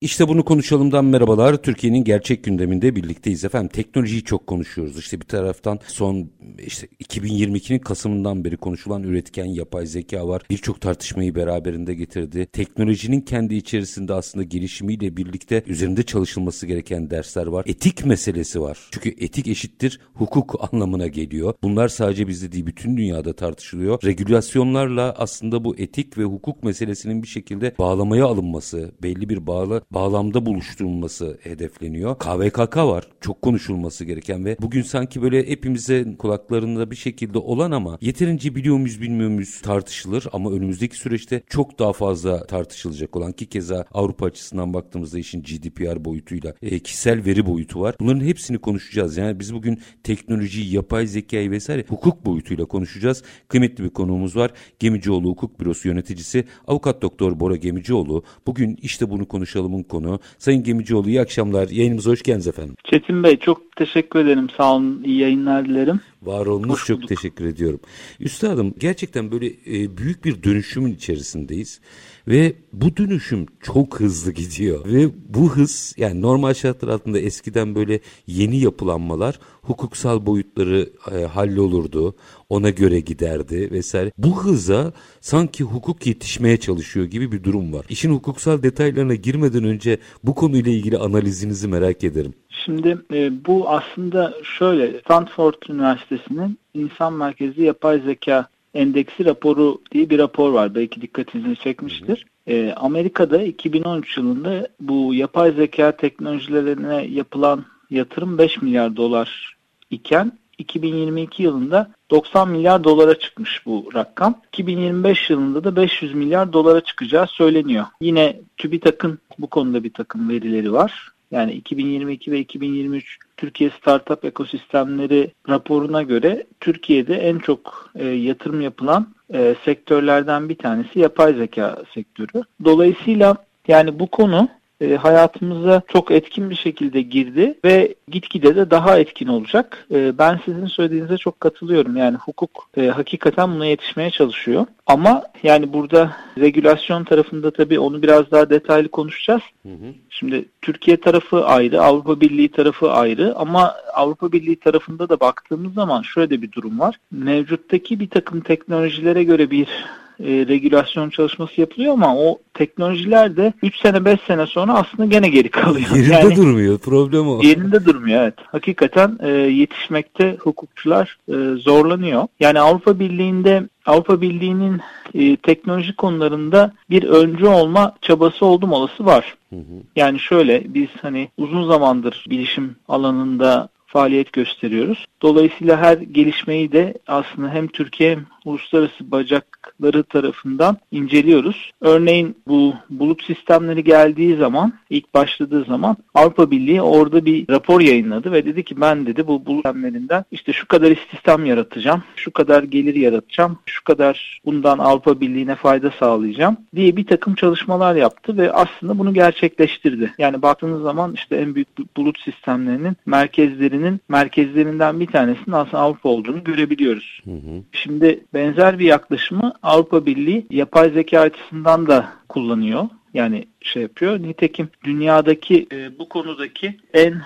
İşte bunu konuşalımdan merhabalar. Türkiye'nin gerçek gündeminde birlikteyiz efendim. Teknolojiyi çok konuşuyoruz. İşte bir taraftan son işte 2022'nin Kasım'ından beri konuşulan üretken yapay zeka var. Birçok tartışmayı beraberinde getirdi. Teknolojinin kendi içerisinde aslında gelişimiyle birlikte üzerinde çalışılması gereken dersler var. Etik meselesi var. Çünkü etik eşittir hukuk anlamına geliyor. Bunlar sadece bizde değil bütün dünyada tartışılıyor. Regülasyonlarla aslında bu etik ve hukuk meselesinin bir şekilde bağlamaya alınması, belli bir bağla bağlamda buluşturulması hedefleniyor. KVKK var. Çok konuşulması gereken ve bugün sanki böyle hepimize kulaklarında bir şekilde olan ama yeterince biliyor muyuz bilmiyor muyuz tartışılır ama önümüzdeki süreçte çok daha fazla tartışılacak olan ki keza Avrupa açısından baktığımızda işin GDPR boyutuyla e, kişisel veri boyutu var. Bunların hepsini konuşacağız. Yani biz bugün teknolojiyi, yapay zekayı vesaire hukuk boyutuyla konuşacağız. Kıymetli bir konuğumuz var. Gemicioğlu Hukuk Bürosu yöneticisi Avukat Doktor Bora Gemicioğlu. Bugün işte bunu konuşalımın konu. Sayın Gemicioğlu iyi akşamlar. Yayınımıza hoş geldiniz efendim. Çetin Bey çok teşekkür ederim. Sağ olun. İyi yayınlar dilerim. Var olmuş çok teşekkür ediyorum. Üstadım gerçekten böyle e, büyük bir dönüşümün içerisindeyiz. Ve bu dönüşüm çok hızlı gidiyor. Ve bu hız yani normal şartlar altında eskiden böyle yeni yapılanmalar hukuksal boyutları e, hallolurdu. Ona göre giderdi vesaire. Bu hıza sanki hukuk yetişmeye çalışıyor gibi bir durum var. İşin hukuksal detaylarına girmeden önce bu konuyla ilgili analizinizi merak ederim. Şimdi e, bu aslında şöyle Stanford Üniversitesi'nin insan merkezli yapay zeka endeksi raporu diye bir rapor var. Belki dikkatinizi çekmiştir. E, Amerika'da 2013 yılında bu yapay zeka teknolojilerine yapılan yatırım 5 milyar dolar iken 2022 yılında 90 milyar dolara çıkmış bu rakam. 2025 yılında da 500 milyar dolara çıkacağı söyleniyor. Yine TÜBİTAK'ın bu konuda bir takım verileri var. Yani 2022 ve 2023 Türkiye Startup Ekosistemleri raporuna göre Türkiye'de en çok e, yatırım yapılan e, sektörlerden bir tanesi yapay zeka sektörü. Dolayısıyla yani bu konu e, hayatımıza çok etkin bir şekilde girdi ve gitgide de daha etkin olacak. E, ben sizin söylediğinize çok katılıyorum. Yani hukuk e, hakikaten buna yetişmeye çalışıyor. Ama yani burada regülasyon tarafında tabii onu biraz daha detaylı konuşacağız. Hı hı. Şimdi Türkiye tarafı ayrı, Avrupa Birliği tarafı ayrı ama Avrupa Birliği tarafında da baktığımız zaman şöyle bir durum var. Mevcuttaki bir takım teknolojilere göre bir e, regülasyon çalışması yapılıyor ama o teknolojiler de 3 sene 5 sene sonra aslında gene geri kalıyor. Yerinde yani, durmuyor. Problem o. Yerinde durmuyor evet. Hakikaten e, yetişmekte hukukçular e, zorlanıyor. Yani Avrupa Birliği'nde Avrupa Birliği'nin e, teknoloji konularında bir öncü olma çabası oldum olası var. Hı hı. Yani şöyle biz hani uzun zamandır bilişim alanında faaliyet gösteriyoruz. Dolayısıyla her gelişmeyi de aslında hem Türkiye hem uluslararası bacakları tarafından inceliyoruz. Örneğin bu bulut sistemleri geldiği zaman, ilk başladığı zaman Avrupa Birliği orada bir rapor yayınladı ve dedi ki ben dedi bu bulut sistemlerinden işte şu kadar istihdam yaratacağım, şu kadar gelir yaratacağım, şu kadar bundan Avrupa Birliği'ne fayda sağlayacağım diye bir takım çalışmalar yaptı ve aslında bunu gerçekleştirdi. Yani baktığınız zaman işte en büyük bulut sistemlerinin merkezlerinin merkezlerinden bir tanesinin aslında Avrupa olduğunu görebiliyoruz. Hı hı. Şimdi benzer bir yaklaşımı Avrupa Birliği yapay zeka açısından da kullanıyor. Yani şey yapıyor. Nitekim dünyadaki e, bu konudaki en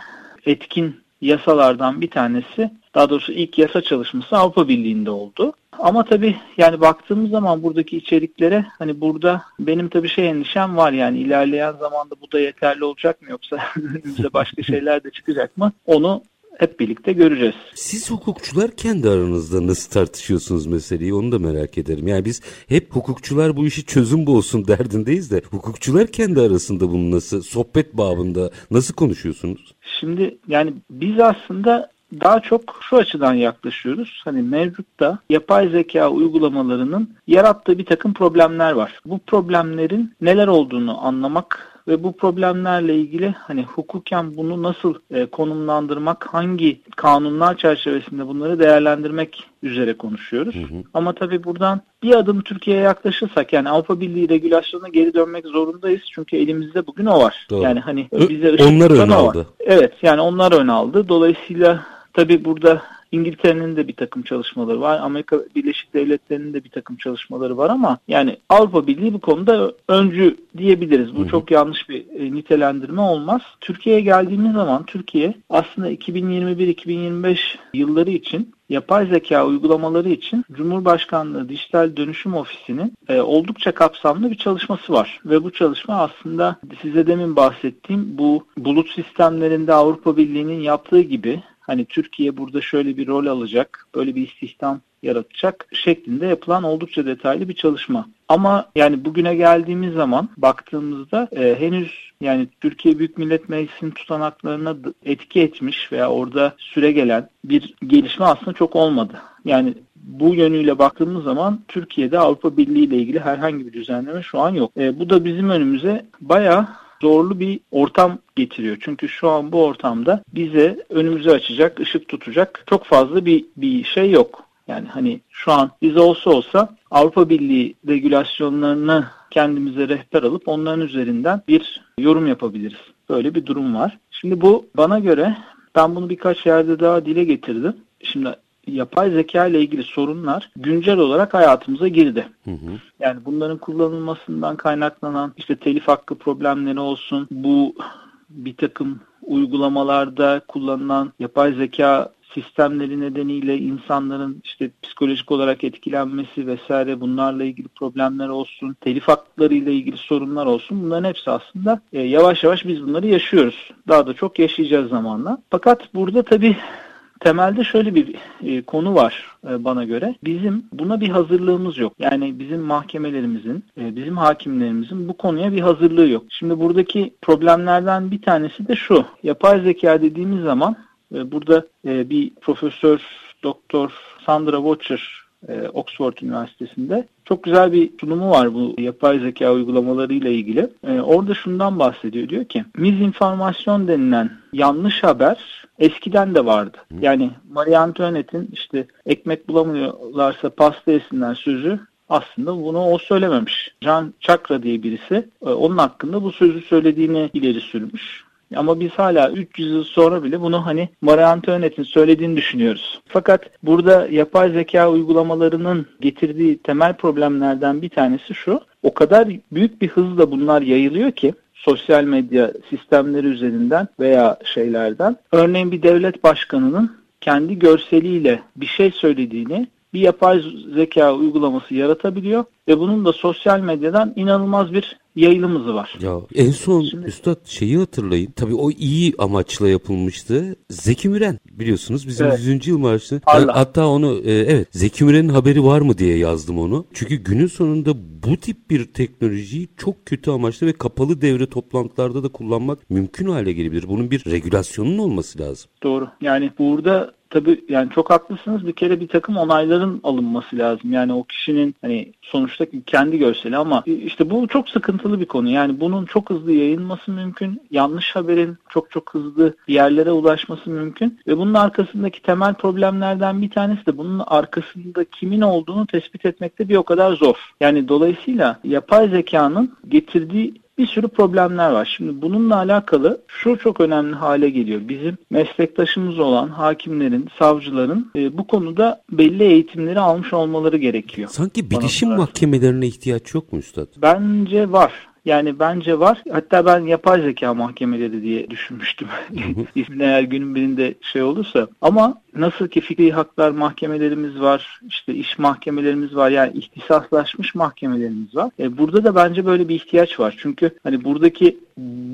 etkin yasalardan bir tanesi daha doğrusu ilk yasa çalışması Avrupa Birliği'nde oldu. Ama tabii yani baktığımız zaman buradaki içeriklere hani burada benim tabii şey endişem var yani ilerleyen zamanda bu da yeterli olacak mı yoksa önümüze başka şeyler de çıkacak mı? Onu hep birlikte göreceğiz. Siz hukukçular kendi aranızda nasıl tartışıyorsunuz meseleyi onu da merak ederim. Yani biz hep hukukçular bu işi çözüm bulsun derdindeyiz de hukukçular kendi arasında bunu nasıl sohbet babında nasıl konuşuyorsunuz? Şimdi yani biz aslında daha çok şu açıdan yaklaşıyoruz. Hani mevcutta yapay zeka uygulamalarının yarattığı bir takım problemler var. Bu problemlerin neler olduğunu anlamak ve bu problemlerle ilgili hani hukuken bunu nasıl e, konumlandırmak, hangi kanunlar çerçevesinde bunları değerlendirmek üzere konuşuyoruz. Hı hı. Ama tabii buradan bir adım Türkiye'ye yaklaşırsak yani Avrupa Birliği regülasyonuna geri dönmek zorundayız. Çünkü elimizde bugün o var. Doğru. Yani hani bize onlar ön aldı. Evet yani onlar ön aldı. Dolayısıyla tabii burada İngiltere'nin de bir takım çalışmaları var. Amerika Birleşik Devletleri'nin de bir takım çalışmaları var ama yani Avrupa Birliği bu konuda öncü diyebiliriz. Bu hı çok yanlış bir e, nitelendirme olmaz. Türkiye'ye geldiğimiz zaman Türkiye aslında 2021-2025 yılları için yapay zeka uygulamaları için Cumhurbaşkanlığı Dijital Dönüşüm Ofisi'nin e, oldukça kapsamlı bir çalışması var. Ve bu çalışma aslında size demin bahsettiğim bu bulut sistemlerinde Avrupa Birliği'nin yaptığı gibi hani Türkiye burada şöyle bir rol alacak, böyle bir istihdam yaratacak şeklinde yapılan oldukça detaylı bir çalışma. Ama yani bugüne geldiğimiz zaman baktığımızda e, henüz yani Türkiye Büyük Millet Meclisi'nin tutanaklarına etki etmiş veya orada süre gelen bir gelişme aslında çok olmadı. Yani bu yönüyle baktığımız zaman Türkiye'de Avrupa Birliği ile ilgili herhangi bir düzenleme şu an yok. E, bu da bizim önümüze bayağı zorlu bir ortam getiriyor. Çünkü şu an bu ortamda bize önümüzü açacak, ışık tutacak çok fazla bir, bir şey yok. Yani hani şu an bize olsa olsa Avrupa Birliği regülasyonlarını kendimize rehber alıp onların üzerinden bir yorum yapabiliriz. Böyle bir durum var. Şimdi bu bana göre ben bunu birkaç yerde daha dile getirdim. Şimdi yapay zeka ile ilgili sorunlar güncel olarak hayatımıza girdi. Hı hı. Yani bunların kullanılmasından kaynaklanan işte telif hakkı problemleri olsun, bu bir takım uygulamalarda kullanılan yapay zeka sistemleri nedeniyle insanların işte psikolojik olarak etkilenmesi vesaire bunlarla ilgili problemler olsun, telif hakları ile ilgili sorunlar olsun bunların hepsi aslında e, yavaş yavaş biz bunları yaşıyoruz. Daha da çok yaşayacağız zamanla. Fakat burada tabii Temelde şöyle bir e, konu var e, bana göre. Bizim buna bir hazırlığımız yok. Yani bizim mahkemelerimizin, e, bizim hakimlerimizin bu konuya bir hazırlığı yok. Şimdi buradaki problemlerden bir tanesi de şu. Yapay zeka dediğimiz zaman e, burada e, bir profesör doktor Sandra Watcher e, Oxford Üniversitesi'nde. Çok güzel bir sunumu var bu yapay zeka uygulamaları ile ilgili. E, orada şundan bahsediyor. Diyor ki mizinformasyon denilen yanlış haber eskiden de vardı. Yani Marie Antoinette'in işte ekmek bulamıyorlarsa pasta yesinler sözü aslında bunu o söylememiş. John Chakra diye birisi e, onun hakkında bu sözü söylediğini ileri sürmüş. Ama biz hala 300 yıl sonra bile bunu hani Marie Antoinette'in söylediğini düşünüyoruz. Fakat burada yapay zeka uygulamalarının getirdiği temel problemlerden bir tanesi şu. O kadar büyük bir hızla bunlar yayılıyor ki sosyal medya sistemleri üzerinden veya şeylerden. Örneğin bir devlet başkanının kendi görseliyle bir şey söylediğini bir yapay zeka uygulaması yaratabiliyor ve bunun da sosyal medyadan inanılmaz bir yayılımız var. Ya en son Şimdi, Üstad şeyi hatırlayın. Tabii o iyi amaçla yapılmıştı. Zeki Müren biliyorsunuz bizim evet. 100. yıl marşı. Hatta onu e, evet Zeki Müren'in haberi var mı diye yazdım onu. Çünkü günün sonunda bu tip bir teknolojiyi çok kötü amaçlı ve kapalı devre toplantılarda da kullanmak mümkün hale gelebilir. Bunun bir regülasyonun olması lazım. Doğru. Yani burada tabii yani çok haklısınız. Bir kere bir takım onayların alınması lazım. Yani o kişinin hani sonuçta kendi görseli ama işte bu çok sıkıntılı bir konu. Yani bunun çok hızlı yayılması mümkün. Yanlış haberin çok çok hızlı yerlere ulaşması mümkün. Ve bunun arkasındaki temel problemlerden bir tanesi de bunun arkasında kimin olduğunu tespit etmekte bir o kadar zor. Yani dolayısıyla yapay zekanın getirdiği bir sürü problemler var. Şimdi bununla alakalı şu çok önemli hale geliyor. Bizim meslektaşımız olan hakimlerin, savcıların e, bu konuda belli eğitimleri almış olmaları gerekiyor. Sanki bilişim mahkemelerine ihtiyaç yok mu üstad? Bence var. Yani bence var. Hatta ben yapay zeka mahkemeleri diye düşünmüştüm. İsmin eğer günün birinde şey olursa. Ama nasıl ki fikri haklar mahkemelerimiz var, işte iş mahkemelerimiz var, yani ihtisaslaşmış mahkemelerimiz var. E, burada da bence böyle bir ihtiyaç var. Çünkü hani buradaki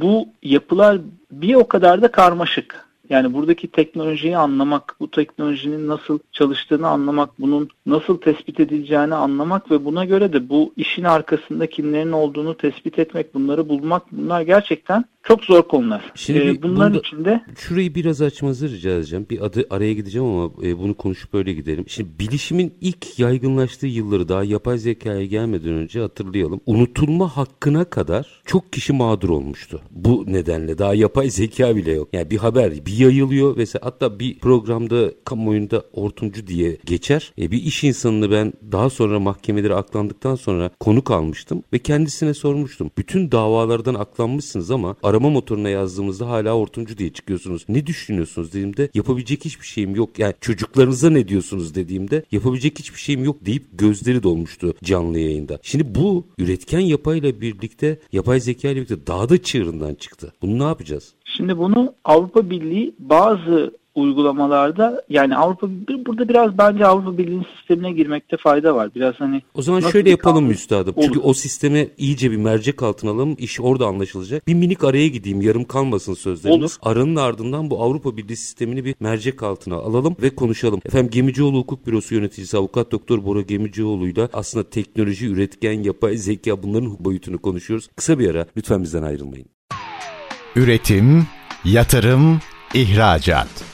bu yapılar bir o kadar da karmaşık. Yani buradaki teknolojiyi anlamak, bu teknolojinin nasıl çalıştığını anlamak, bunun nasıl tespit edileceğini anlamak ve buna göre de bu işin arkasında kimlerin olduğunu tespit etmek, bunları bulmak bunlar gerçekten çok zor konular. Şimdi ee, bunların bunda, içinde şurayı biraz açmanızı rica edeceğim. Bir adı araya gideceğim ama e, bunu konuşup böyle gidelim. Şimdi bilişimin ilk yaygınlaştığı yılları daha yapay zekaya gelmeden önce hatırlayalım. Unutulma hakkına kadar çok kişi mağdur olmuştu. Bu nedenle daha yapay zeka bile yok. Yani bir haber bir yayılıyor ve hatta bir programda kamuoyunda hortumcu diye geçer. E, bir iş insanını ben daha sonra mahkemelere aklandıktan sonra konuk almıştım ve kendisine sormuştum. Bütün davalardan aklanmışsınız ama arama motoruna yazdığımızda hala hortumcu diye çıkıyorsunuz. Ne düşünüyorsunuz dediğimde yapabilecek hiçbir şeyim yok. Yani çocuklarınıza ne diyorsunuz dediğimde yapabilecek hiçbir şeyim yok deyip gözleri dolmuştu canlı yayında. Şimdi bu üretken yapayla birlikte yapay zeka ile birlikte daha da çığırından çıktı. Bunu ne yapacağız? Şimdi bunu Avrupa Birliği bazı uygulamalarda yani Avrupa burada biraz bence Avrupa Birliği'nin sistemine girmekte fayda var. Biraz hani O zaman şöyle yapalım üstadım. Çünkü o sisteme iyice bir mercek altına alalım. İş orada anlaşılacak. Bir minik araya gideyim. Yarım kalmasın sözleriniz. Olur. Aranın ardından bu Avrupa Birliği sistemini bir mercek altına alalım ve konuşalım. Efendim Gemicioğlu Hukuk Bürosu yöneticisi avukat doktor Bora Gemicioğlu'yla aslında teknoloji, üretken, yapay zeka bunların boyutunu konuşuyoruz. Kısa bir ara lütfen bizden ayrılmayın. Üretim, yatırım, ihracat.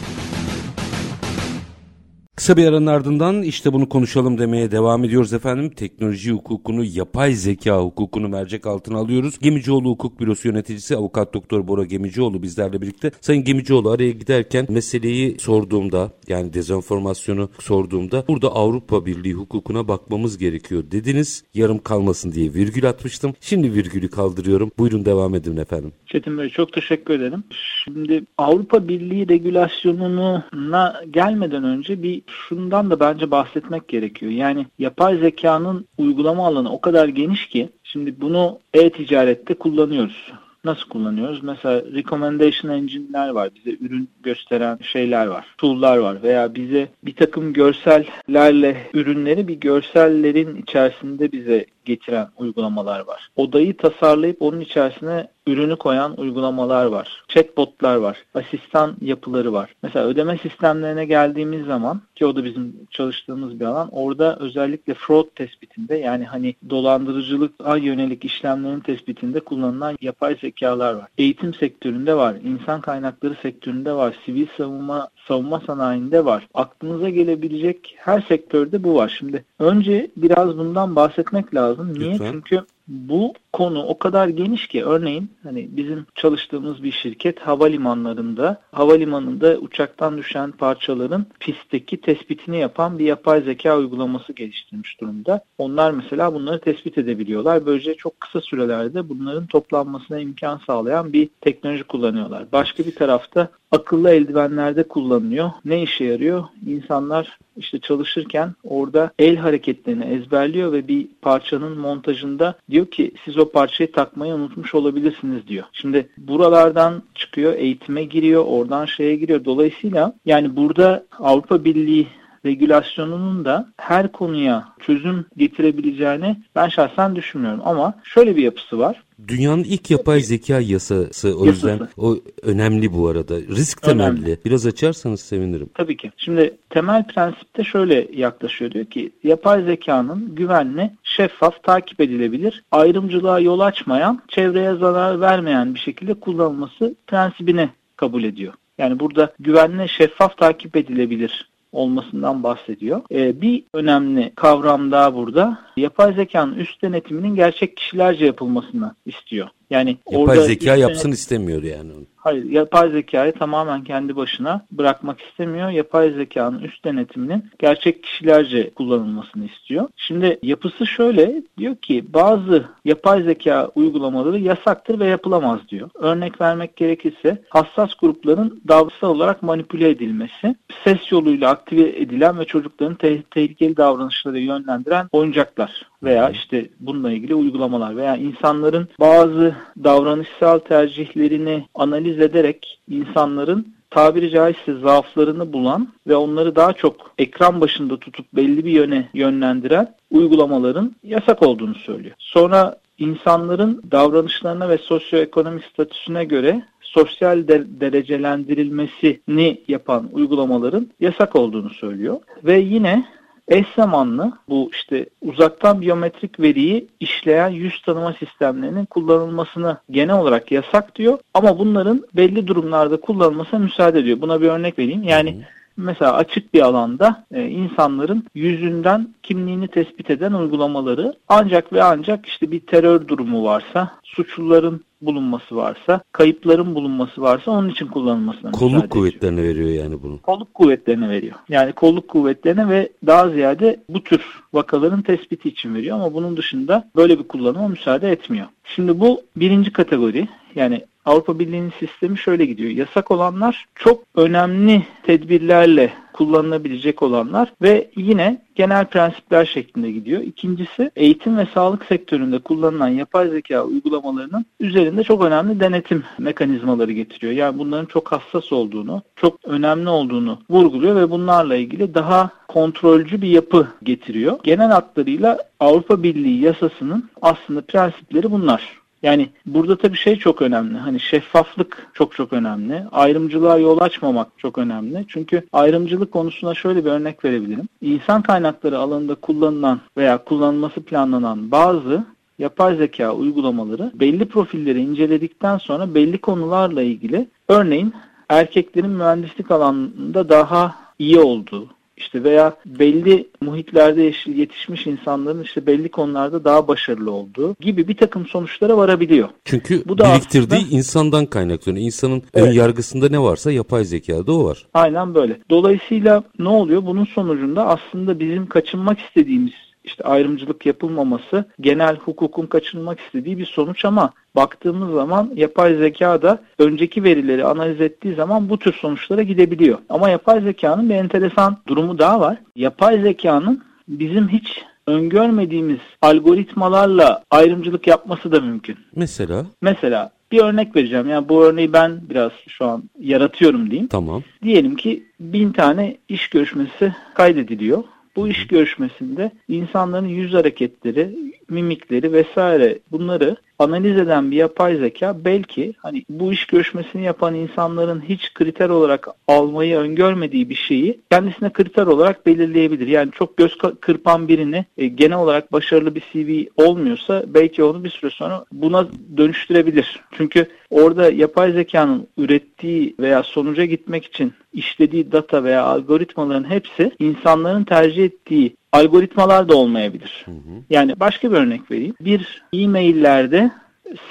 Kısa bir aranın ardından işte bunu konuşalım demeye devam ediyoruz efendim. Teknoloji hukukunu, yapay zeka hukukunu mercek altına alıyoruz. Gemicioğlu Hukuk Bürosu yöneticisi avukat doktor Bora Gemicioğlu bizlerle birlikte. Sayın Gemicioğlu araya giderken meseleyi sorduğumda yani dezenformasyonu sorduğumda burada Avrupa Birliği hukukuna bakmamız gerekiyor dediniz. Yarım kalmasın diye virgül atmıştım. Şimdi virgülü kaldırıyorum. Buyurun devam edin efendim. Çetin Bey çok teşekkür ederim. Şimdi Avrupa Birliği regülasyonuna gelmeden önce bir şundan da bence bahsetmek gerekiyor. Yani yapay zekanın uygulama alanı o kadar geniş ki şimdi bunu e-ticarette kullanıyoruz. Nasıl kullanıyoruz? Mesela recommendation engine'ler var. Bize ürün gösteren şeyler var. Tool'lar var. Veya bize bir takım görsellerle ürünleri bir görsellerin içerisinde bize getiren uygulamalar var. Odayı tasarlayıp onun içerisine ürünü koyan uygulamalar var. Chatbotlar var. Asistan yapıları var. Mesela ödeme sistemlerine geldiğimiz zaman ki o da bizim çalıştığımız bir alan. Orada özellikle fraud tespitinde yani hani dolandırıcılığa yönelik işlemlerin tespitinde kullanılan yapay zekalar var. Eğitim sektöründe var. insan kaynakları sektöründe var. Sivil savunma savunma sanayinde var. Aklınıza gelebilecek her sektörde bu var. Şimdi önce biraz bundan bahsetmek lazım. Niye? Lütfen. Çünkü bu konu o kadar geniş ki örneğin hani bizim çalıştığımız bir şirket havalimanlarında havalimanında uçaktan düşen parçaların pistteki tespitini yapan bir yapay zeka uygulaması geliştirmiş durumda. Onlar mesela bunları tespit edebiliyorlar. Böylece çok kısa sürelerde bunların toplanmasına imkan sağlayan bir teknoloji kullanıyorlar. Başka bir tarafta akıllı eldivenlerde kullanılıyor. Ne işe yarıyor? İnsanlar işte çalışırken orada el hareketlerini ezberliyor ve bir parçanın montajında diyor ki siz o parçayı takmayı unutmuş olabilirsiniz diyor. Şimdi buralardan çıkıyor, eğitime giriyor, oradan şeye giriyor. Dolayısıyla yani burada Avrupa Birliği regülasyonunun da her konuya çözüm getirebileceğini ben şahsen düşünmüyorum. Ama şöyle bir yapısı var. Dünyanın ilk yapay zeka yasası o yasası. yüzden o önemli bu arada. Risk temelli. Önemli. Biraz açarsanız sevinirim. Tabii ki. Şimdi temel prensipte şöyle yaklaşıyor diyor ki yapay zekanın güvenli, şeffaf, takip edilebilir, ayrımcılığa yol açmayan, çevreye zarar vermeyen bir şekilde kullanılması prensibini kabul ediyor. Yani burada güvenli, şeffaf, takip edilebilir olmasından bahsediyor. Ee, bir önemli kavram daha burada. Yapay zekanın üst denetiminin gerçek kişilerce yapılmasını istiyor. Yani yapay orada zeka yapsın istemiyor yani. Hayır, yapay zekayı tamamen kendi başına bırakmak istemiyor. Yapay zekanın üst denetiminin gerçek kişilerce kullanılmasını istiyor. Şimdi yapısı şöyle diyor ki bazı yapay zeka uygulamaları yasaktır ve yapılamaz diyor. Örnek vermek gerekirse hassas grupların davranışsal olarak manipüle edilmesi, ses yoluyla aktive edilen ve çocukların te- tehlikeli davranışlara yönlendiren oyuncaklar veya işte bununla ilgili uygulamalar veya insanların bazı davranışsal tercihlerini analiz ederek insanların tabiri caizse zaaflarını bulan ve onları daha çok ekran başında tutup belli bir yöne yönlendiren uygulamaların yasak olduğunu söylüyor. Sonra insanların davranışlarına ve sosyoekonomik statüsüne göre sosyal de derecelendirilmesini yapan uygulamaların yasak olduğunu söylüyor. Ve yine eş zamanlı bu işte uzaktan biyometrik veriyi işleyen yüz tanıma sistemlerinin kullanılmasını genel olarak yasak diyor. Ama bunların belli durumlarda kullanılmasına müsaade ediyor. Buna bir örnek vereyim. Yani mesela açık bir alanda e, insanların yüzünden kimliğini tespit eden uygulamaları ancak ve ancak işte bir terör durumu varsa, suçluların bulunması varsa, kayıpların bulunması varsa onun için kullanılmasına Kolluk kuvvetlerine veriyor yani bunu. Kolluk kuvvetlerine veriyor. Yani kolluk kuvvetlerine ve daha ziyade bu tür vakaların tespiti için veriyor ama bunun dışında böyle bir kullanıma müsaade etmiyor. Şimdi bu birinci kategori yani Avrupa Birliği'nin sistemi şöyle gidiyor. Yasak olanlar çok önemli tedbirlerle kullanılabilecek olanlar ve yine genel prensipler şeklinde gidiyor. İkincisi eğitim ve sağlık sektöründe kullanılan yapay zeka uygulamalarının üzerinde çok önemli denetim mekanizmaları getiriyor. Yani bunların çok hassas olduğunu, çok önemli olduğunu vurguluyor ve bunlarla ilgili daha kontrolcü bir yapı getiriyor. Genel hatlarıyla Avrupa Birliği yasasının aslında prensipleri bunlar. Yani burada tabii şey çok önemli. Hani şeffaflık çok çok önemli. Ayrımcılığa yol açmamak çok önemli. Çünkü ayrımcılık konusuna şöyle bir örnek verebilirim. İnsan kaynakları alanında kullanılan veya kullanılması planlanan bazı yapay zeka uygulamaları belli profilleri inceledikten sonra belli konularla ilgili örneğin erkeklerin mühendislik alanında daha iyi olduğu işte veya belli muhitlerde yetişmiş insanların işte belli konularda daha başarılı olduğu gibi bir takım sonuçlara varabiliyor. Çünkü Bu da biriktirdiği aslında, insandan kaynaklanıyor. İnsanın evet. ön yargısında ne varsa yapay zekada o var. Aynen böyle. Dolayısıyla ne oluyor? Bunun sonucunda aslında bizim kaçınmak istediğimiz işte ayrımcılık yapılmaması genel hukukun kaçınılmak istediği bir sonuç ama baktığımız zaman yapay zeka da önceki verileri analiz ettiği zaman bu tür sonuçlara gidebiliyor. Ama yapay zekanın bir enteresan durumu daha var. Yapay zekanın bizim hiç öngörmediğimiz algoritmalarla ayrımcılık yapması da mümkün. Mesela? Mesela bir örnek vereceğim. Yani bu örneği ben biraz şu an yaratıyorum diyeyim. Tamam. Diyelim ki bin tane iş görüşmesi kaydediliyor. Bu iş görüşmesinde insanların yüz hareketleri, mimikleri vesaire bunları analiz eden bir yapay zeka belki hani bu iş görüşmesini yapan insanların hiç kriter olarak almayı öngörmediği bir şeyi kendisine kriter olarak belirleyebilir. Yani çok göz kırpan birini e, genel olarak başarılı bir CV olmuyorsa belki onu bir süre sonra buna dönüştürebilir. Çünkü orada yapay zekanın ürettiği veya sonuca gitmek için işlediği data veya algoritmaların hepsi insanların tercih ettiği algoritmalar da olmayabilir. Hı hı. Yani başka bir örnek vereyim. Bir e-maillerde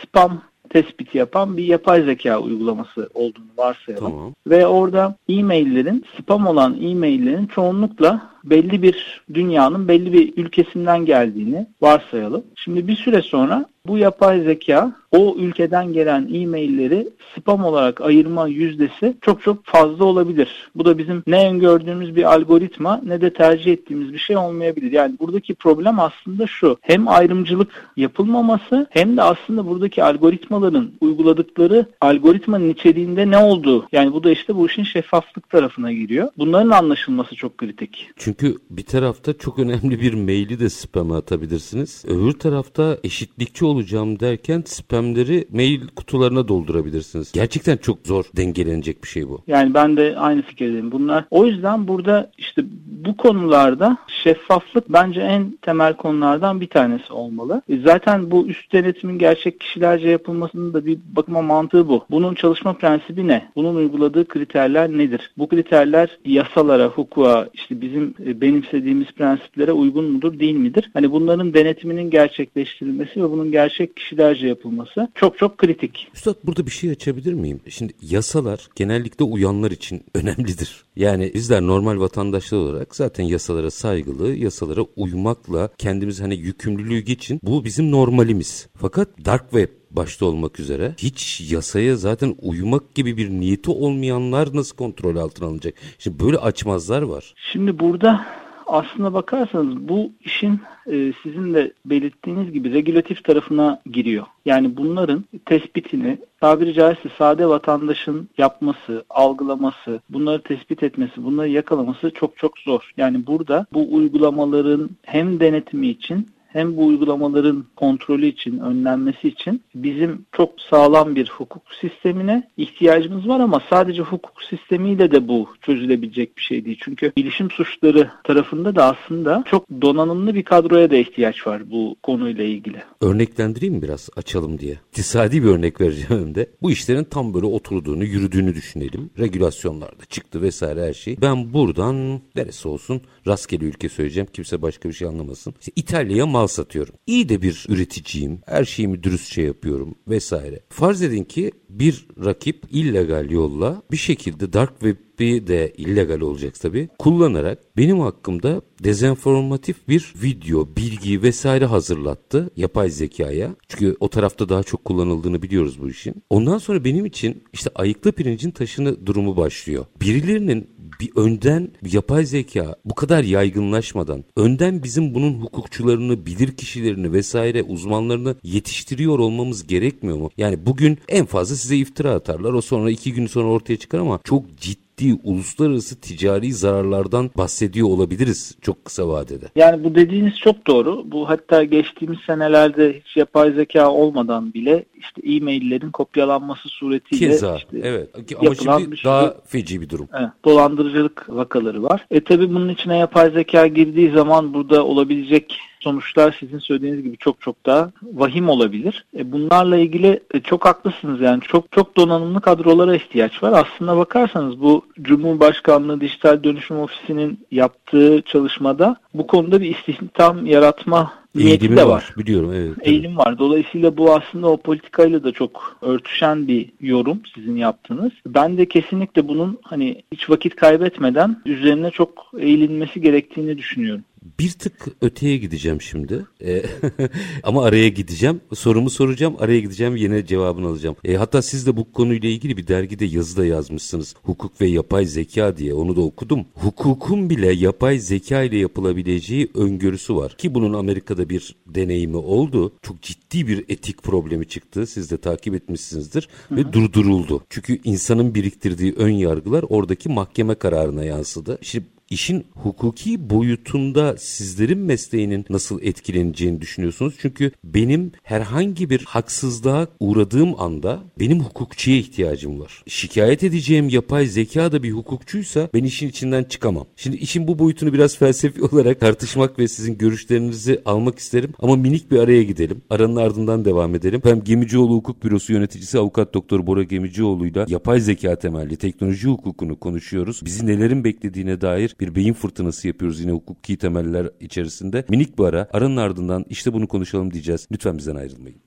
spam tespiti yapan bir yapay zeka uygulaması olduğunu varsayalım. Tamam. Ve orada e-maillerin, spam olan e-maillerin çoğunlukla belli bir dünyanın belli bir ülkesinden geldiğini varsayalım. Şimdi bir süre sonra bu yapay zeka o ülkeden gelen e-mailleri spam olarak ayırma yüzdesi çok çok fazla olabilir. Bu da bizim ne öngördüğümüz bir algoritma ne de tercih ettiğimiz bir şey olmayabilir. Yani buradaki problem aslında şu. Hem ayrımcılık yapılmaması hem de aslında buradaki algoritmaların uyguladıkları algoritmanın içeriğinde ne olduğu. Yani bu da işte bu işin şeffaflık tarafına giriyor. Bunların anlaşılması çok kritik. Çünkü bir tarafta çok önemli bir maili de spam'a atabilirsiniz. Öbür tarafta eşitlikçi olacağım derken spamleri mail kutularına doldurabilirsiniz. Gerçekten çok zor dengelenecek bir şey bu. Yani ben de aynı fikirdeyim. Bunlar o yüzden burada işte bu konularda şeffaflık bence en temel konulardan bir tanesi olmalı. E, zaten bu üst denetimin gerçek kişilerce yapılmasının da bir bakıma mantığı bu. Bunun çalışma prensibi ne? Bunun uyguladığı kriterler nedir? Bu kriterler yasalara, hukuka, işte bizim benimsediğimiz prensiplere uygun mudur, değil midir? Hani bunların denetiminin gerçekleştirilmesi ve bunun gerçek kişilerce yapılması çok çok kritik. Üstad burada bir şey açabilir miyim? Şimdi yasalar genellikle uyanlar için önemlidir. Yani bizler normal vatandaşlar olarak zaten yasalara saygılı, yasalara uymakla kendimiz hani yükümlülüğü için bu bizim normalimiz. Fakat dark web başta olmak üzere hiç yasaya zaten uymak gibi bir niyeti olmayanlar nasıl kontrol altına alınacak? Şimdi böyle açmazlar var. Şimdi burada aslına bakarsanız bu işin e, sizin de belirttiğiniz gibi regülatif tarafına giriyor. Yani bunların tespitini tabiri caizse sade vatandaşın yapması, algılaması, bunları tespit etmesi, bunları yakalaması çok çok zor. Yani burada bu uygulamaların hem denetimi için hem bu uygulamaların kontrolü için, önlenmesi için bizim çok sağlam bir hukuk sistemine ihtiyacımız var ama sadece hukuk sistemiyle de bu çözülebilecek bir şey değil. Çünkü bilişim suçları tarafında da aslında çok donanımlı bir kadroya da ihtiyaç var bu konuyla ilgili. Örneklendireyim biraz açalım diye. İktisadi bir örnek vereceğim de. Bu işlerin tam böyle oturduğunu, yürüdüğünü düşünelim. Regülasyonlarda çıktı vesaire her şey. Ben buradan neresi olsun rastgele ülke söyleyeceğim. Kimse başka bir şey anlamasın. İşte İtalya'ya mal satıyorum. İyi de bir üreticiyim. Her şeyimi dürüstçe yapıyorum vesaire. Farz edin ki bir rakip illegal yolla bir şekilde dark web'i de illegal olacak tabii. Kullanarak benim hakkımda dezenformatif bir video, bilgi vesaire hazırlattı yapay zekaya. Çünkü o tarafta daha çok kullanıldığını biliyoruz bu işin. Ondan sonra benim için işte ayıklı pirincin taşını durumu başlıyor. Birilerinin bir önden yapay zeka bu kadar yaygınlaşmadan önden bizim bunun hukukçularını, bilir kişilerini vesaire uzmanlarını yetiştiriyor olmamız gerekmiyor mu? Yani bugün en fazla size iftira atarlar. O sonra iki gün sonra ortaya çıkar ama çok ciddi ciddi uluslararası ticari zararlardan bahsediyor olabiliriz çok kısa vadede. Yani bu dediğiniz çok doğru. Bu hatta geçtiğimiz senelerde hiç yapay zeka olmadan bile işte e-maillerin kopyalanması suretiyle Keza, işte evet. Ama şimdi bir daha feci bir durum. Evet, dolandırıcılık vakaları var. E tabi bunun içine yapay zeka girdiği zaman burada olabilecek sonuçlar sizin söylediğiniz gibi çok çok daha vahim olabilir. E bunlarla ilgili e, çok haklısınız yani çok çok donanımlı kadrolara ihtiyaç var. Aslında bakarsanız bu Cumhurbaşkanlığı Dijital Dönüşüm Ofisi'nin yaptığı çalışmada bu konuda bir istihdam yaratma niyeti de var. var. Biliyorum evet. Eğilim var. Dolayısıyla bu aslında o politikayla da çok örtüşen bir yorum sizin yaptığınız. Ben de kesinlikle bunun hani hiç vakit kaybetmeden üzerine çok eğilinmesi gerektiğini düşünüyorum. Bir tık öteye gideceğim şimdi. E, ama araya gideceğim. Sorumu soracağım. Araya gideceğim. Yine cevabını alacağım. E, hatta siz de bu konuyla ilgili bir dergide yazı da yazmışsınız. Hukuk ve yapay zeka diye. Onu da okudum. Hukukun bile yapay zeka ile yapılabileceği öngörüsü var. Ki bunun Amerika'da bir deneyimi oldu. Çok ciddi bir etik problemi çıktı. Siz de takip etmişsinizdir. Ve durduruldu. Çünkü insanın biriktirdiği ön yargılar oradaki mahkeme kararına yansıdı. Şimdi İşin hukuki boyutunda sizlerin mesleğinin nasıl etkileneceğini düşünüyorsunuz? Çünkü benim herhangi bir haksızlığa uğradığım anda benim hukukçuya ihtiyacım var. Şikayet edeceğim yapay zeka da bir hukukçuysa ben işin içinden çıkamam. Şimdi işin bu boyutunu biraz felsefi olarak tartışmak ve sizin görüşlerinizi almak isterim ama minik bir araya gidelim. Aranın ardından devam edelim. Ben Gemicioğlu Hukuk Bürosu yöneticisi avukat doktor Bora Gemicioğlu'yla yapay zeka temelli teknoloji hukukunu konuşuyoruz. Bizi nelerin beklediğine dair bir beyin fırtınası yapıyoruz yine hukuki temeller içerisinde. Minik bir ara. Aranın ardından işte bunu konuşalım diyeceğiz. Lütfen bizden ayrılmayın.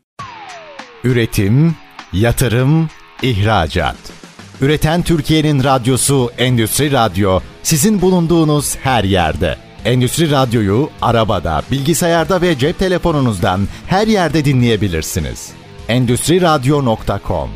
Üretim, yatırım, ihracat. Üreten Türkiye'nin radyosu Endüstri Radyo sizin bulunduğunuz her yerde. Endüstri Radyo'yu arabada, bilgisayarda ve cep telefonunuzdan her yerde dinleyebilirsiniz. Endüstri Radyo.com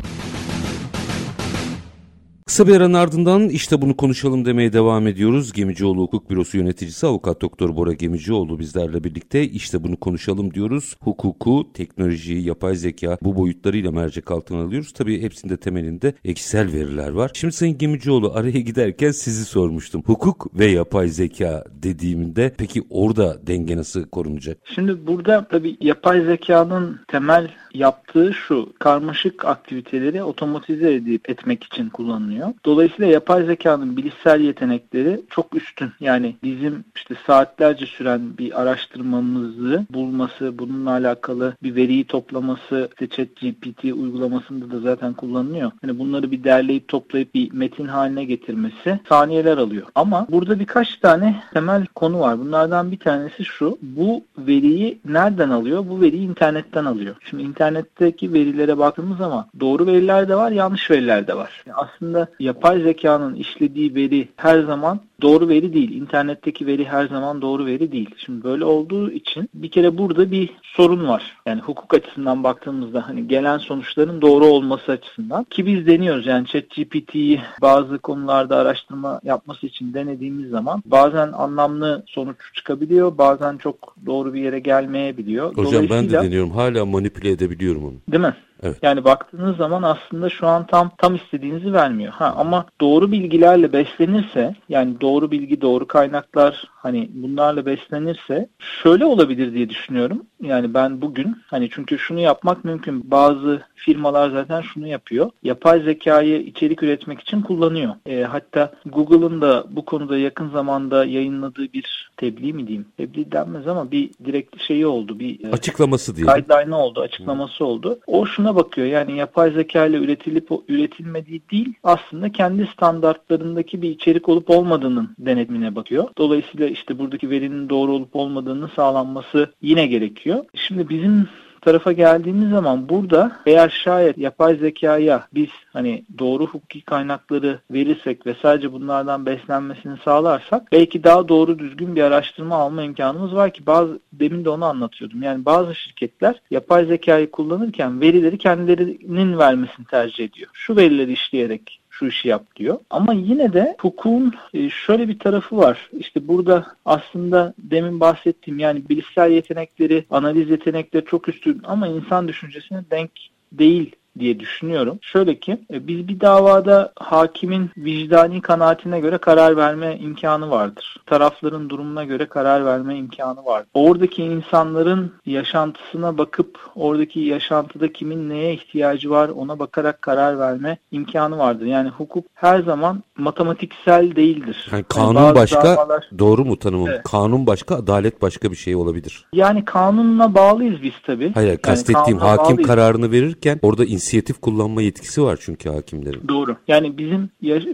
Kısa bir aranın ardından işte bunu konuşalım demeye devam ediyoruz. Gemicioğlu Hukuk Bürosu yöneticisi avukat doktor Bora Gemicioğlu bizlerle birlikte işte bunu konuşalım diyoruz. Hukuku, teknolojiyi, yapay zeka bu boyutlarıyla mercek altına alıyoruz. Tabii hepsinde temelinde ekşisel veriler var. Şimdi Sayın Gemicioğlu araya giderken sizi sormuştum. Hukuk ve yapay zeka dediğimde peki orada denge nasıl korunacak? Şimdi burada tabii yapay zekanın temel yaptığı şu karmaşık aktiviteleri otomatize edip etmek için kullanılıyor. Dolayısıyla yapay zekanın bilişsel yetenekleri çok üstün. Yani bizim işte saatlerce süren bir araştırmamızı bulması, bununla alakalı bir veriyi toplaması, işte ChatGPT uygulamasında da zaten kullanılıyor. Yani bunları bir derleyip toplayıp bir metin haline getirmesi saniyeler alıyor. Ama burada birkaç tane temel konu var. Bunlardan bir tanesi şu. Bu veriyi nereden alıyor? Bu veriyi internetten alıyor. Şimdi internetteki verilere baktığımız zaman doğru veriler de var, yanlış veriler de var. Yani aslında yapay zekanın işlediği veri her zaman doğru veri değil. İnternetteki veri her zaman doğru veri değil. Şimdi böyle olduğu için bir kere burada bir sorun var. Yani hukuk açısından baktığımızda hani gelen sonuçların doğru olması açısından ki biz deniyoruz yani ChatGPT'yi bazı konularda araştırma yapması için denediğimiz zaman bazen anlamlı sonuç çıkabiliyor. Bazen çok doğru bir yere gelmeyebiliyor. Hocam ben de deniyorum. Hala manipüle edebiliyorum onu. Değil mi? Evet. Yani baktığınız zaman aslında şu an tam tam istediğinizi vermiyor. Ha ama doğru bilgilerle beslenirse yani doğru doğru bilgi, doğru kaynaklar hani bunlarla beslenirse şöyle olabilir diye düşünüyorum. Yani ben bugün hani çünkü şunu yapmak mümkün. Bazı firmalar zaten şunu yapıyor. Yapay zekayı içerik üretmek için kullanıyor. E, hatta Google'ın da bu konuda yakın zamanda yayınladığı bir tebliğ mi diyeyim? Tebliğ denmez ama bir direkt şeyi oldu. Bir e, açıklaması diye. Guideline oldu, açıklaması oldu. O şuna bakıyor. Yani yapay zeka ile üretilip üretilmediği değil aslında kendi standartlarındaki bir içerik olup olmadığının denetimine bakıyor. Dolayısıyla işte buradaki verinin doğru olup olmadığını sağlanması yine gerekiyor. Şimdi bizim tarafa geldiğimiz zaman burada eğer şayet yapay zekaya biz hani doğru hukuki kaynakları verirsek ve sadece bunlardan beslenmesini sağlarsak belki daha doğru düzgün bir araştırma alma imkanımız var ki bazı demin de onu anlatıyordum. Yani bazı şirketler yapay zekayı kullanırken verileri kendilerinin vermesini tercih ediyor. Şu verileri işleyerek şu işi yap diyor. Ama yine de hukukun e, şöyle bir tarafı var. İşte burada aslında demin bahsettiğim yani bilişsel yetenekleri, analiz yetenekleri çok üstün ama insan düşüncesine denk değil diye düşünüyorum. Şöyle ki e, biz bir davada hakimin vicdani kanaatine göre karar verme imkanı vardır. Tarafların durumuna göre karar verme imkanı var. Oradaki insanların yaşantısına bakıp oradaki yaşantıda kimin neye ihtiyacı var ona bakarak karar verme imkanı vardır. Yani hukuk her zaman matematiksel değildir. Yani kanun yani başka davalar... doğru mu tanımım? Evet. Kanun başka, adalet başka bir şey olabilir. Yani kanunla bağlıyız biz tabii. Hayır, yani kastettiğim hakim bağlıyız. kararını verirken orada inisiyatif kullanma yetkisi var çünkü hakimlerin. Doğru. Yani bizim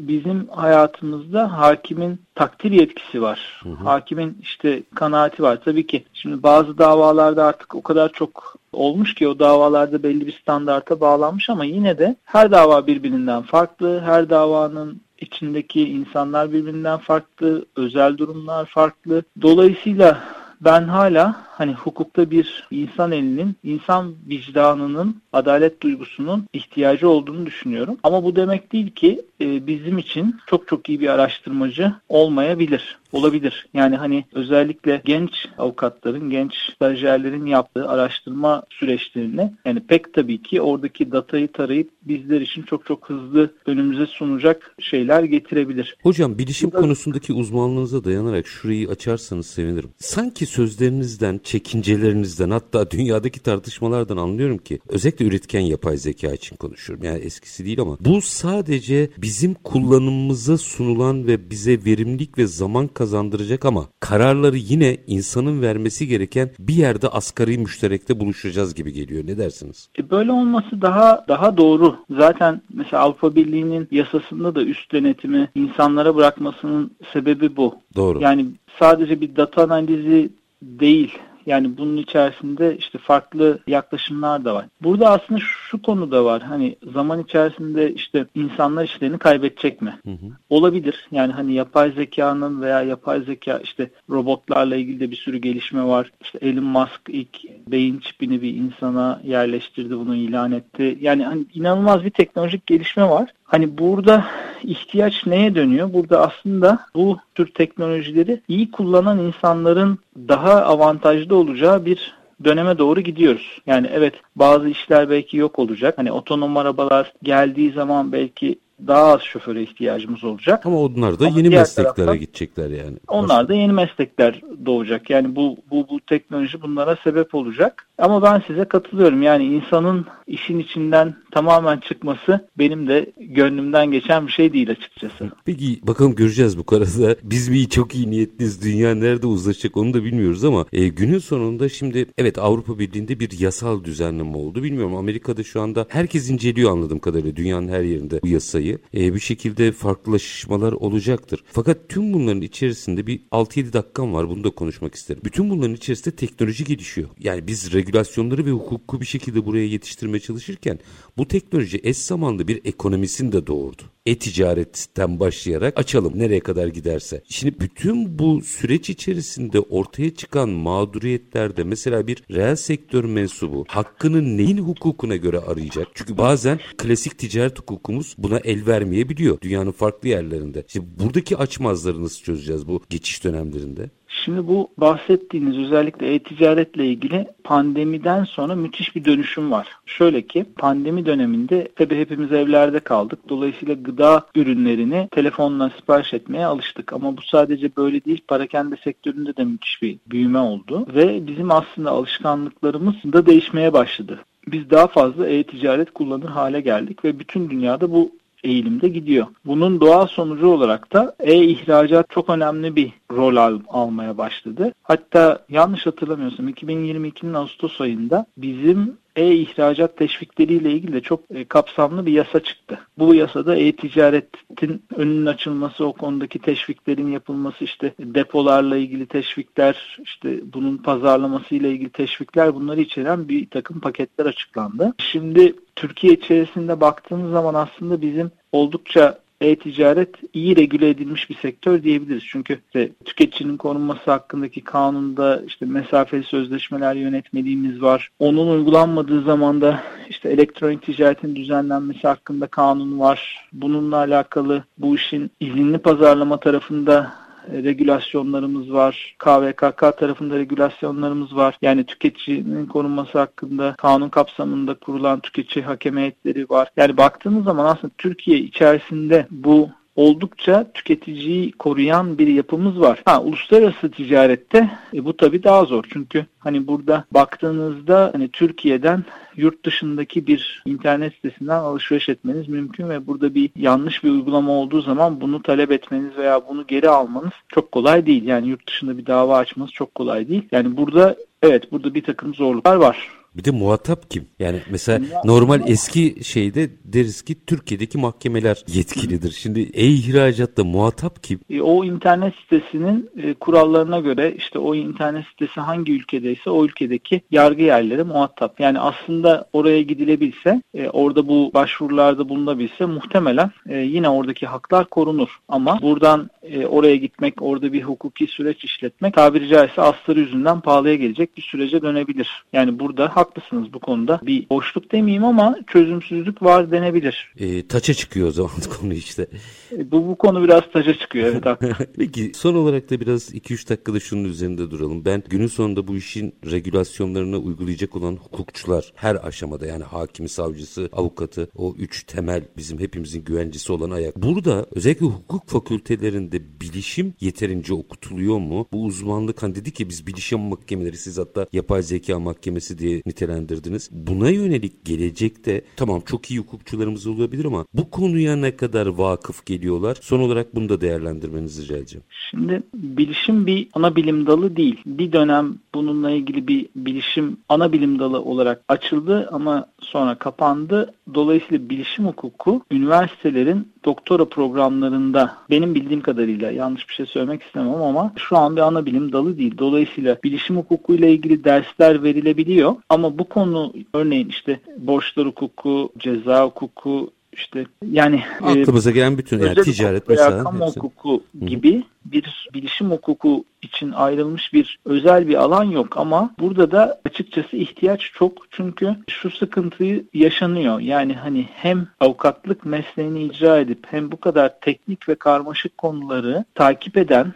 bizim hayatımızda hakimin takdir yetkisi var. Hı hı. Hakimin işte kanaati var. Tabii ki şimdi bazı davalarda artık o kadar çok olmuş ki o davalarda belli bir standarta bağlanmış ama yine de her dava birbirinden farklı. Her davanın içindeki insanlar birbirinden farklı, özel durumlar farklı. Dolayısıyla ben hala hani hukukta bir insan elinin, insan vicdanının, adalet duygusunun ihtiyacı olduğunu düşünüyorum. Ama bu demek değil ki e, bizim için çok çok iyi bir araştırmacı olmayabilir. Olabilir. Yani hani özellikle genç avukatların, genç stajyerlerin yaptığı araştırma süreçlerini yani pek tabii ki oradaki datayı tarayıp bizler için çok çok hızlı önümüze sunacak şeyler getirebilir. Hocam bilişim Burada... konusundaki uzmanlığınıza dayanarak şurayı açarsanız sevinirim. Sanki sözlerinizden çekincelerinizden hatta dünyadaki tartışmalardan anlıyorum ki özellikle üretken yapay zeka için konuşuyorum. Yani eskisi değil ama bu sadece bizim kullanımımıza sunulan ve bize verimlilik ve zaman kazandıracak ama kararları yine insanın vermesi gereken bir yerde asgari müşterekte buluşacağız gibi geliyor. Ne dersiniz? E böyle olması daha daha doğru. Zaten mesela Avrupa Birliği'nin yasasında da üst denetimi insanlara bırakmasının sebebi bu. Doğru. Yani sadece bir data analizi değil yani bunun içerisinde işte farklı yaklaşımlar da var. Burada aslında şu konu da var. Hani zaman içerisinde işte insanlar işlerini kaybedecek mi? Hı hı. Olabilir. Yani hani yapay zekanın veya yapay zeka işte robotlarla ilgili de bir sürü gelişme var. İşte Elon Musk ilk beyin çipini bir insana yerleştirdi, bunu ilan etti. Yani hani inanılmaz bir teknolojik gelişme var. Hani burada ihtiyaç neye dönüyor? Burada aslında bu tür teknolojileri iyi kullanan insanların daha avantajlı olacağı bir döneme doğru gidiyoruz. Yani evet bazı işler belki yok olacak. Hani otonom arabalar geldiği zaman belki daha az şoföre ihtiyacımız olacak. Ama onlar da Ama yeni mesleklere taraftan, gidecekler yani. Onlar da yeni meslekler doğacak. Yani bu, bu, bu teknoloji bunlara sebep olacak. Ama ben size katılıyorum. Yani insanın işin içinden tamamen çıkması benim de gönlümden geçen bir şey değil açıkçası. Peki bakalım göreceğiz bu karada. Biz mi çok iyi niyetliyiz? Dünya nerede uzlaşacak onu da bilmiyoruz ama e, günün sonunda şimdi evet Avrupa Birliği'nde bir yasal düzenleme oldu. Bilmiyorum Amerika'da şu anda herkes inceliyor anladığım kadarıyla dünyanın her yerinde bu yasayı. E, bir şekilde farklılaşmalar olacaktır. Fakat tüm bunların içerisinde bir 6-7 dakikam var bunu da konuşmak isterim. Bütün bunların içerisinde teknoloji gelişiyor. Yani biz regülasyonları ve hukuku bir şekilde buraya yetiştirmeye çalışırken bu teknoloji eş zamanlı bir ekonomisini de doğurdu e-ticaretten başlayarak açalım nereye kadar giderse. Şimdi bütün bu süreç içerisinde ortaya çıkan mağduriyetlerde mesela bir reel sektör mensubu hakkını neyin hukukuna göre arayacak? Çünkü bazen klasik ticaret hukukumuz buna el vermeyebiliyor dünyanın farklı yerlerinde. Şimdi buradaki açmazları nasıl çözeceğiz bu geçiş dönemlerinde? Şimdi bu bahsettiğiniz özellikle e-ticaretle ilgili pandemiden sonra müthiş bir dönüşüm var. Şöyle ki pandemi döneminde tabii hepimiz evlerde kaldık. Dolayısıyla gıda ürünlerini telefonla sipariş etmeye alıştık. Ama bu sadece böyle değil. Parakende sektöründe de müthiş bir büyüme oldu. Ve bizim aslında alışkanlıklarımız da değişmeye başladı. Biz daha fazla e-ticaret kullanır hale geldik ve bütün dünyada bu eğilimde gidiyor. Bunun doğal sonucu olarak da e-ihracat çok önemli bir rol al, almaya başladı. Hatta yanlış hatırlamıyorsam 2022'nin Ağustos ayında bizim e-ihracat teşvikleriyle ilgili de çok e, kapsamlı bir yasa çıktı. Bu yasada e-ticaretin önünün açılması, o konudaki teşviklerin yapılması, işte depolarla ilgili teşvikler, işte bunun pazarlaması ile ilgili teşvikler bunları içeren bir takım paketler açıklandı. Şimdi Türkiye içerisinde baktığımız zaman aslında bizim oldukça e-ticaret iyi regüle edilmiş bir sektör diyebiliriz. Çünkü işte tüketicinin korunması hakkındaki kanunda işte mesafeli sözleşmeler yönetmeliğimiz var. Onun uygulanmadığı zaman da işte elektronik ticaretin düzenlenmesi hakkında kanun var. Bununla alakalı bu işin izinli pazarlama tarafında regülasyonlarımız var. KVKK tarafında regülasyonlarımız var. Yani tüketicinin korunması hakkında kanun kapsamında kurulan tüketici hakem heyetleri var. Yani baktığınız zaman aslında Türkiye içerisinde bu oldukça tüketiciyi koruyan bir yapımız var. Ha uluslararası ticarette e, bu tabii daha zor. Çünkü hani burada baktığınızda hani Türkiye'den yurt dışındaki bir internet sitesinden alışveriş etmeniz mümkün ve burada bir yanlış bir uygulama olduğu zaman bunu talep etmeniz veya bunu geri almanız çok kolay değil. Yani yurt dışında bir dava açmanız çok kolay değil. Yani burada evet burada bir takım zorluklar var. Bir de muhatap kim? Yani mesela normal eski şeyde deriz ki Türkiye'deki mahkemeler yetkilidir. Şimdi e-ihracatta muhatap kim? E, o internet sitesinin e, kurallarına göre işte o internet sitesi hangi ülkedeyse o ülkedeki yargı yerleri muhatap. Yani aslında oraya gidilebilse, e, orada bu başvurularda bulunabilse muhtemelen e, yine oradaki haklar korunur. Ama buradan e, oraya gitmek, orada bir hukuki süreç işletmek tabiri caizse astarı yüzünden pahalıya gelecek bir sürece dönebilir. Yani burada haklısınız bu konuda. Bir boşluk demeyeyim ama çözümsüzlük var denebilir. E, taça çıkıyor o zaman konu işte. E, bu, bu konu biraz taça çıkıyor evet Peki son olarak da biraz 2-3 dakikada şunun üzerinde duralım. Ben günün sonunda bu işin regülasyonlarını uygulayacak olan hukukçular her aşamada yani hakimi, savcısı, avukatı o üç temel bizim hepimizin güvencesi olan ayak. Burada özellikle hukuk fakültelerinde bilişim yeterince okutuluyor mu? Bu uzmanlık hani dedik ya biz bilişim mahkemeleri siz hatta yapay zeka mahkemesi diye nitelendirdiniz. Buna yönelik gelecekte tamam çok iyi hukukçularımız olabilir ama bu konuya ne kadar vakıf geliyorlar? Son olarak bunu da değerlendirmenizi rica edeceğim. Şimdi bilişim bir ana bilim dalı değil. Bir dönem bununla ilgili bir bilişim ana bilim dalı olarak açıldı ama sonra kapandı. Dolayısıyla bilişim hukuku üniversitelerin doktora programlarında benim bildiğim kadarıyla yanlış bir şey söylemek istemem ama şu an bir ana bilim dalı değil. Dolayısıyla bilişim hukuku ile ilgili dersler verilebiliyor ama bu konu örneğin işte borçlar hukuku, ceza hukuku, işte yani aklımıza e, gelen bütün yani ticaret mesela kamu hepsi. hukuku gibi bir bilişim hukuku için ayrılmış bir özel bir alan yok ama burada da açıkçası ihtiyaç çok çünkü şu sıkıntıyı yaşanıyor. Yani hani hem avukatlık mesleğini icra edip hem bu kadar teknik ve karmaşık konuları takip eden,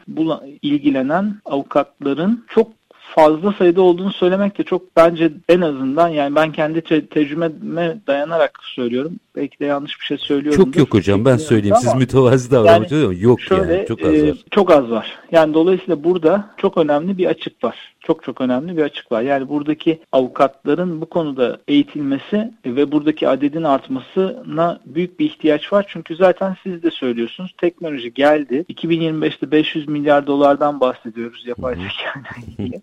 ilgilenen avukatların çok fazla sayıda olduğunu söylemek de çok bence en azından yani ben kendi te- tecrübeme dayanarak söylüyorum. Belki de yanlış bir şey söylüyorum. Çok yok hocam ben söyleyeyim. Siz mütevazi davranmak yani, yok şöyle, yani çok az e, var. çok az var. Yani dolayısıyla burada çok önemli bir açık var çok çok önemli bir açık var. Yani buradaki avukatların bu konuda eğitilmesi ve buradaki adedin artmasına büyük bir ihtiyaç var. Çünkü zaten siz de söylüyorsunuz teknoloji geldi. 2025'te 500 milyar dolardan bahsediyoruz yapay zeka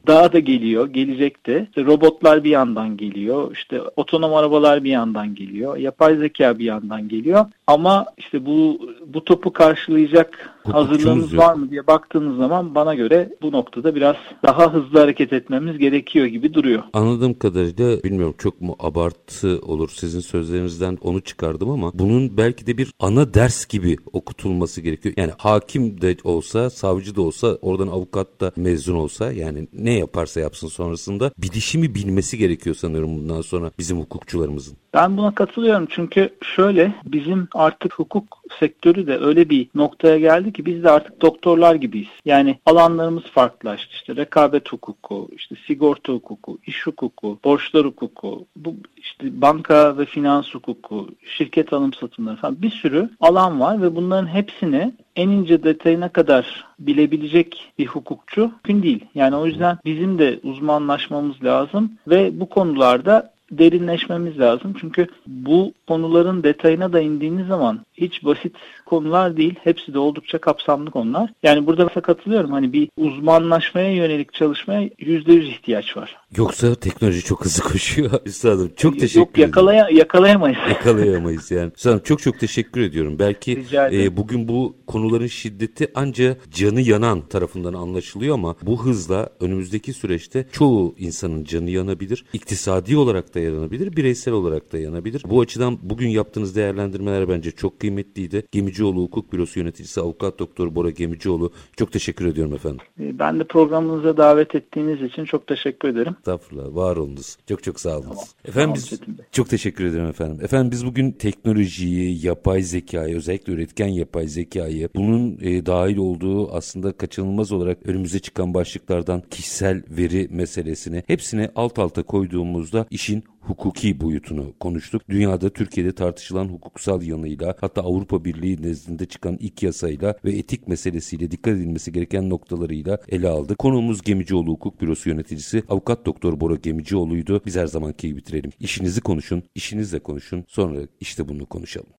Daha da geliyor, gelecek de. İşte robotlar bir yandan geliyor. İşte otonom arabalar bir yandan geliyor. Yapay zeka bir yandan geliyor. Ama işte bu bu topu karşılayacak hazırlığımız var mı diye baktığınız zaman bana göre bu noktada biraz daha hızlı hareket etmemiz gerekiyor gibi duruyor. Anladığım kadarıyla bilmiyorum çok mu abartı olur sizin sözlerinizden onu çıkardım ama bunun belki de bir ana ders gibi okutulması gerekiyor. Yani hakim de olsa, savcı da olsa, oradan avukat da mezun olsa yani ne yaparsa yapsın sonrasında bilişimi bilmesi gerekiyor sanıyorum bundan sonra bizim hukukçularımızın. Ben buna katılıyorum çünkü şöyle bizim artık hukuk sektörü de öyle bir noktaya geldi ki biz de artık doktorlar gibiyiz. Yani alanlarımız farklılaştı. İşte rekabet hukuku, işte sigorta hukuku, iş hukuku, borçlar hukuku, bu işte banka ve finans hukuku, şirket alım satımları falan bir sürü alan var ve bunların hepsini en ince detayına kadar bilebilecek bir hukukçu mümkün değil. Yani o yüzden bizim de uzmanlaşmamız lazım ve bu konularda derinleşmemiz lazım. Çünkü bu konuların detayına da indiğiniz zaman hiç basit konular değil. Hepsi de oldukça kapsamlı konular. Yani burada mesela katılıyorum. Hani bir uzmanlaşmaya yönelik çalışmaya %100 ihtiyaç var. Yoksa teknoloji çok hızlı koşuyor. Üstadım çok teşekkür Yok, yakalaya, ederim. Yakalayamayız. Yakalayamayız yani. Üstadım çok çok teşekkür ediyorum. Belki e, bugün bu konuların şiddeti ancak canı yanan tarafından anlaşılıyor ama bu hızla önümüzdeki süreçte çoğu insanın canı yanabilir. İktisadi olarak da yanabilir, bireysel olarak da yanabilir. Bu açıdan bugün yaptığınız değerlendirmeler bence çok kıymetliydi. Gemicioğlu Hukuk Bürosu Yöneticisi Avukat Doktor Bora Gemicioğlu çok teşekkür ediyorum efendim. E, ben de programınıza davet ettiğiniz için çok teşekkür ederim. Estağfurullah, var olunuz. Çok çok sağ olun. Tamam. Efendim biz çok teşekkür ederim efendim. Efendim biz bugün teknolojiyi, yapay zekayı, özellikle üretken yapay zekayı, bunun e, dahil olduğu aslında kaçınılmaz olarak önümüze çıkan başlıklardan kişisel veri meselesini hepsini alt alta koyduğumuzda işin hukuki boyutunu konuştuk. Dünyada Türkiye'de tartışılan hukuksal yanıyla hatta Avrupa Birliği nezdinde çıkan ilk yasayla ve etik meselesiyle dikkat edilmesi gereken noktalarıyla ele aldık. Konuğumuz Gemicioğlu Hukuk Bürosu yöneticisi Avukat Doktor Bora Gemicioğlu'ydu. Biz her zamanki bitirelim. İşinizi konuşun, işinizle konuşun. Sonra işte bunu konuşalım.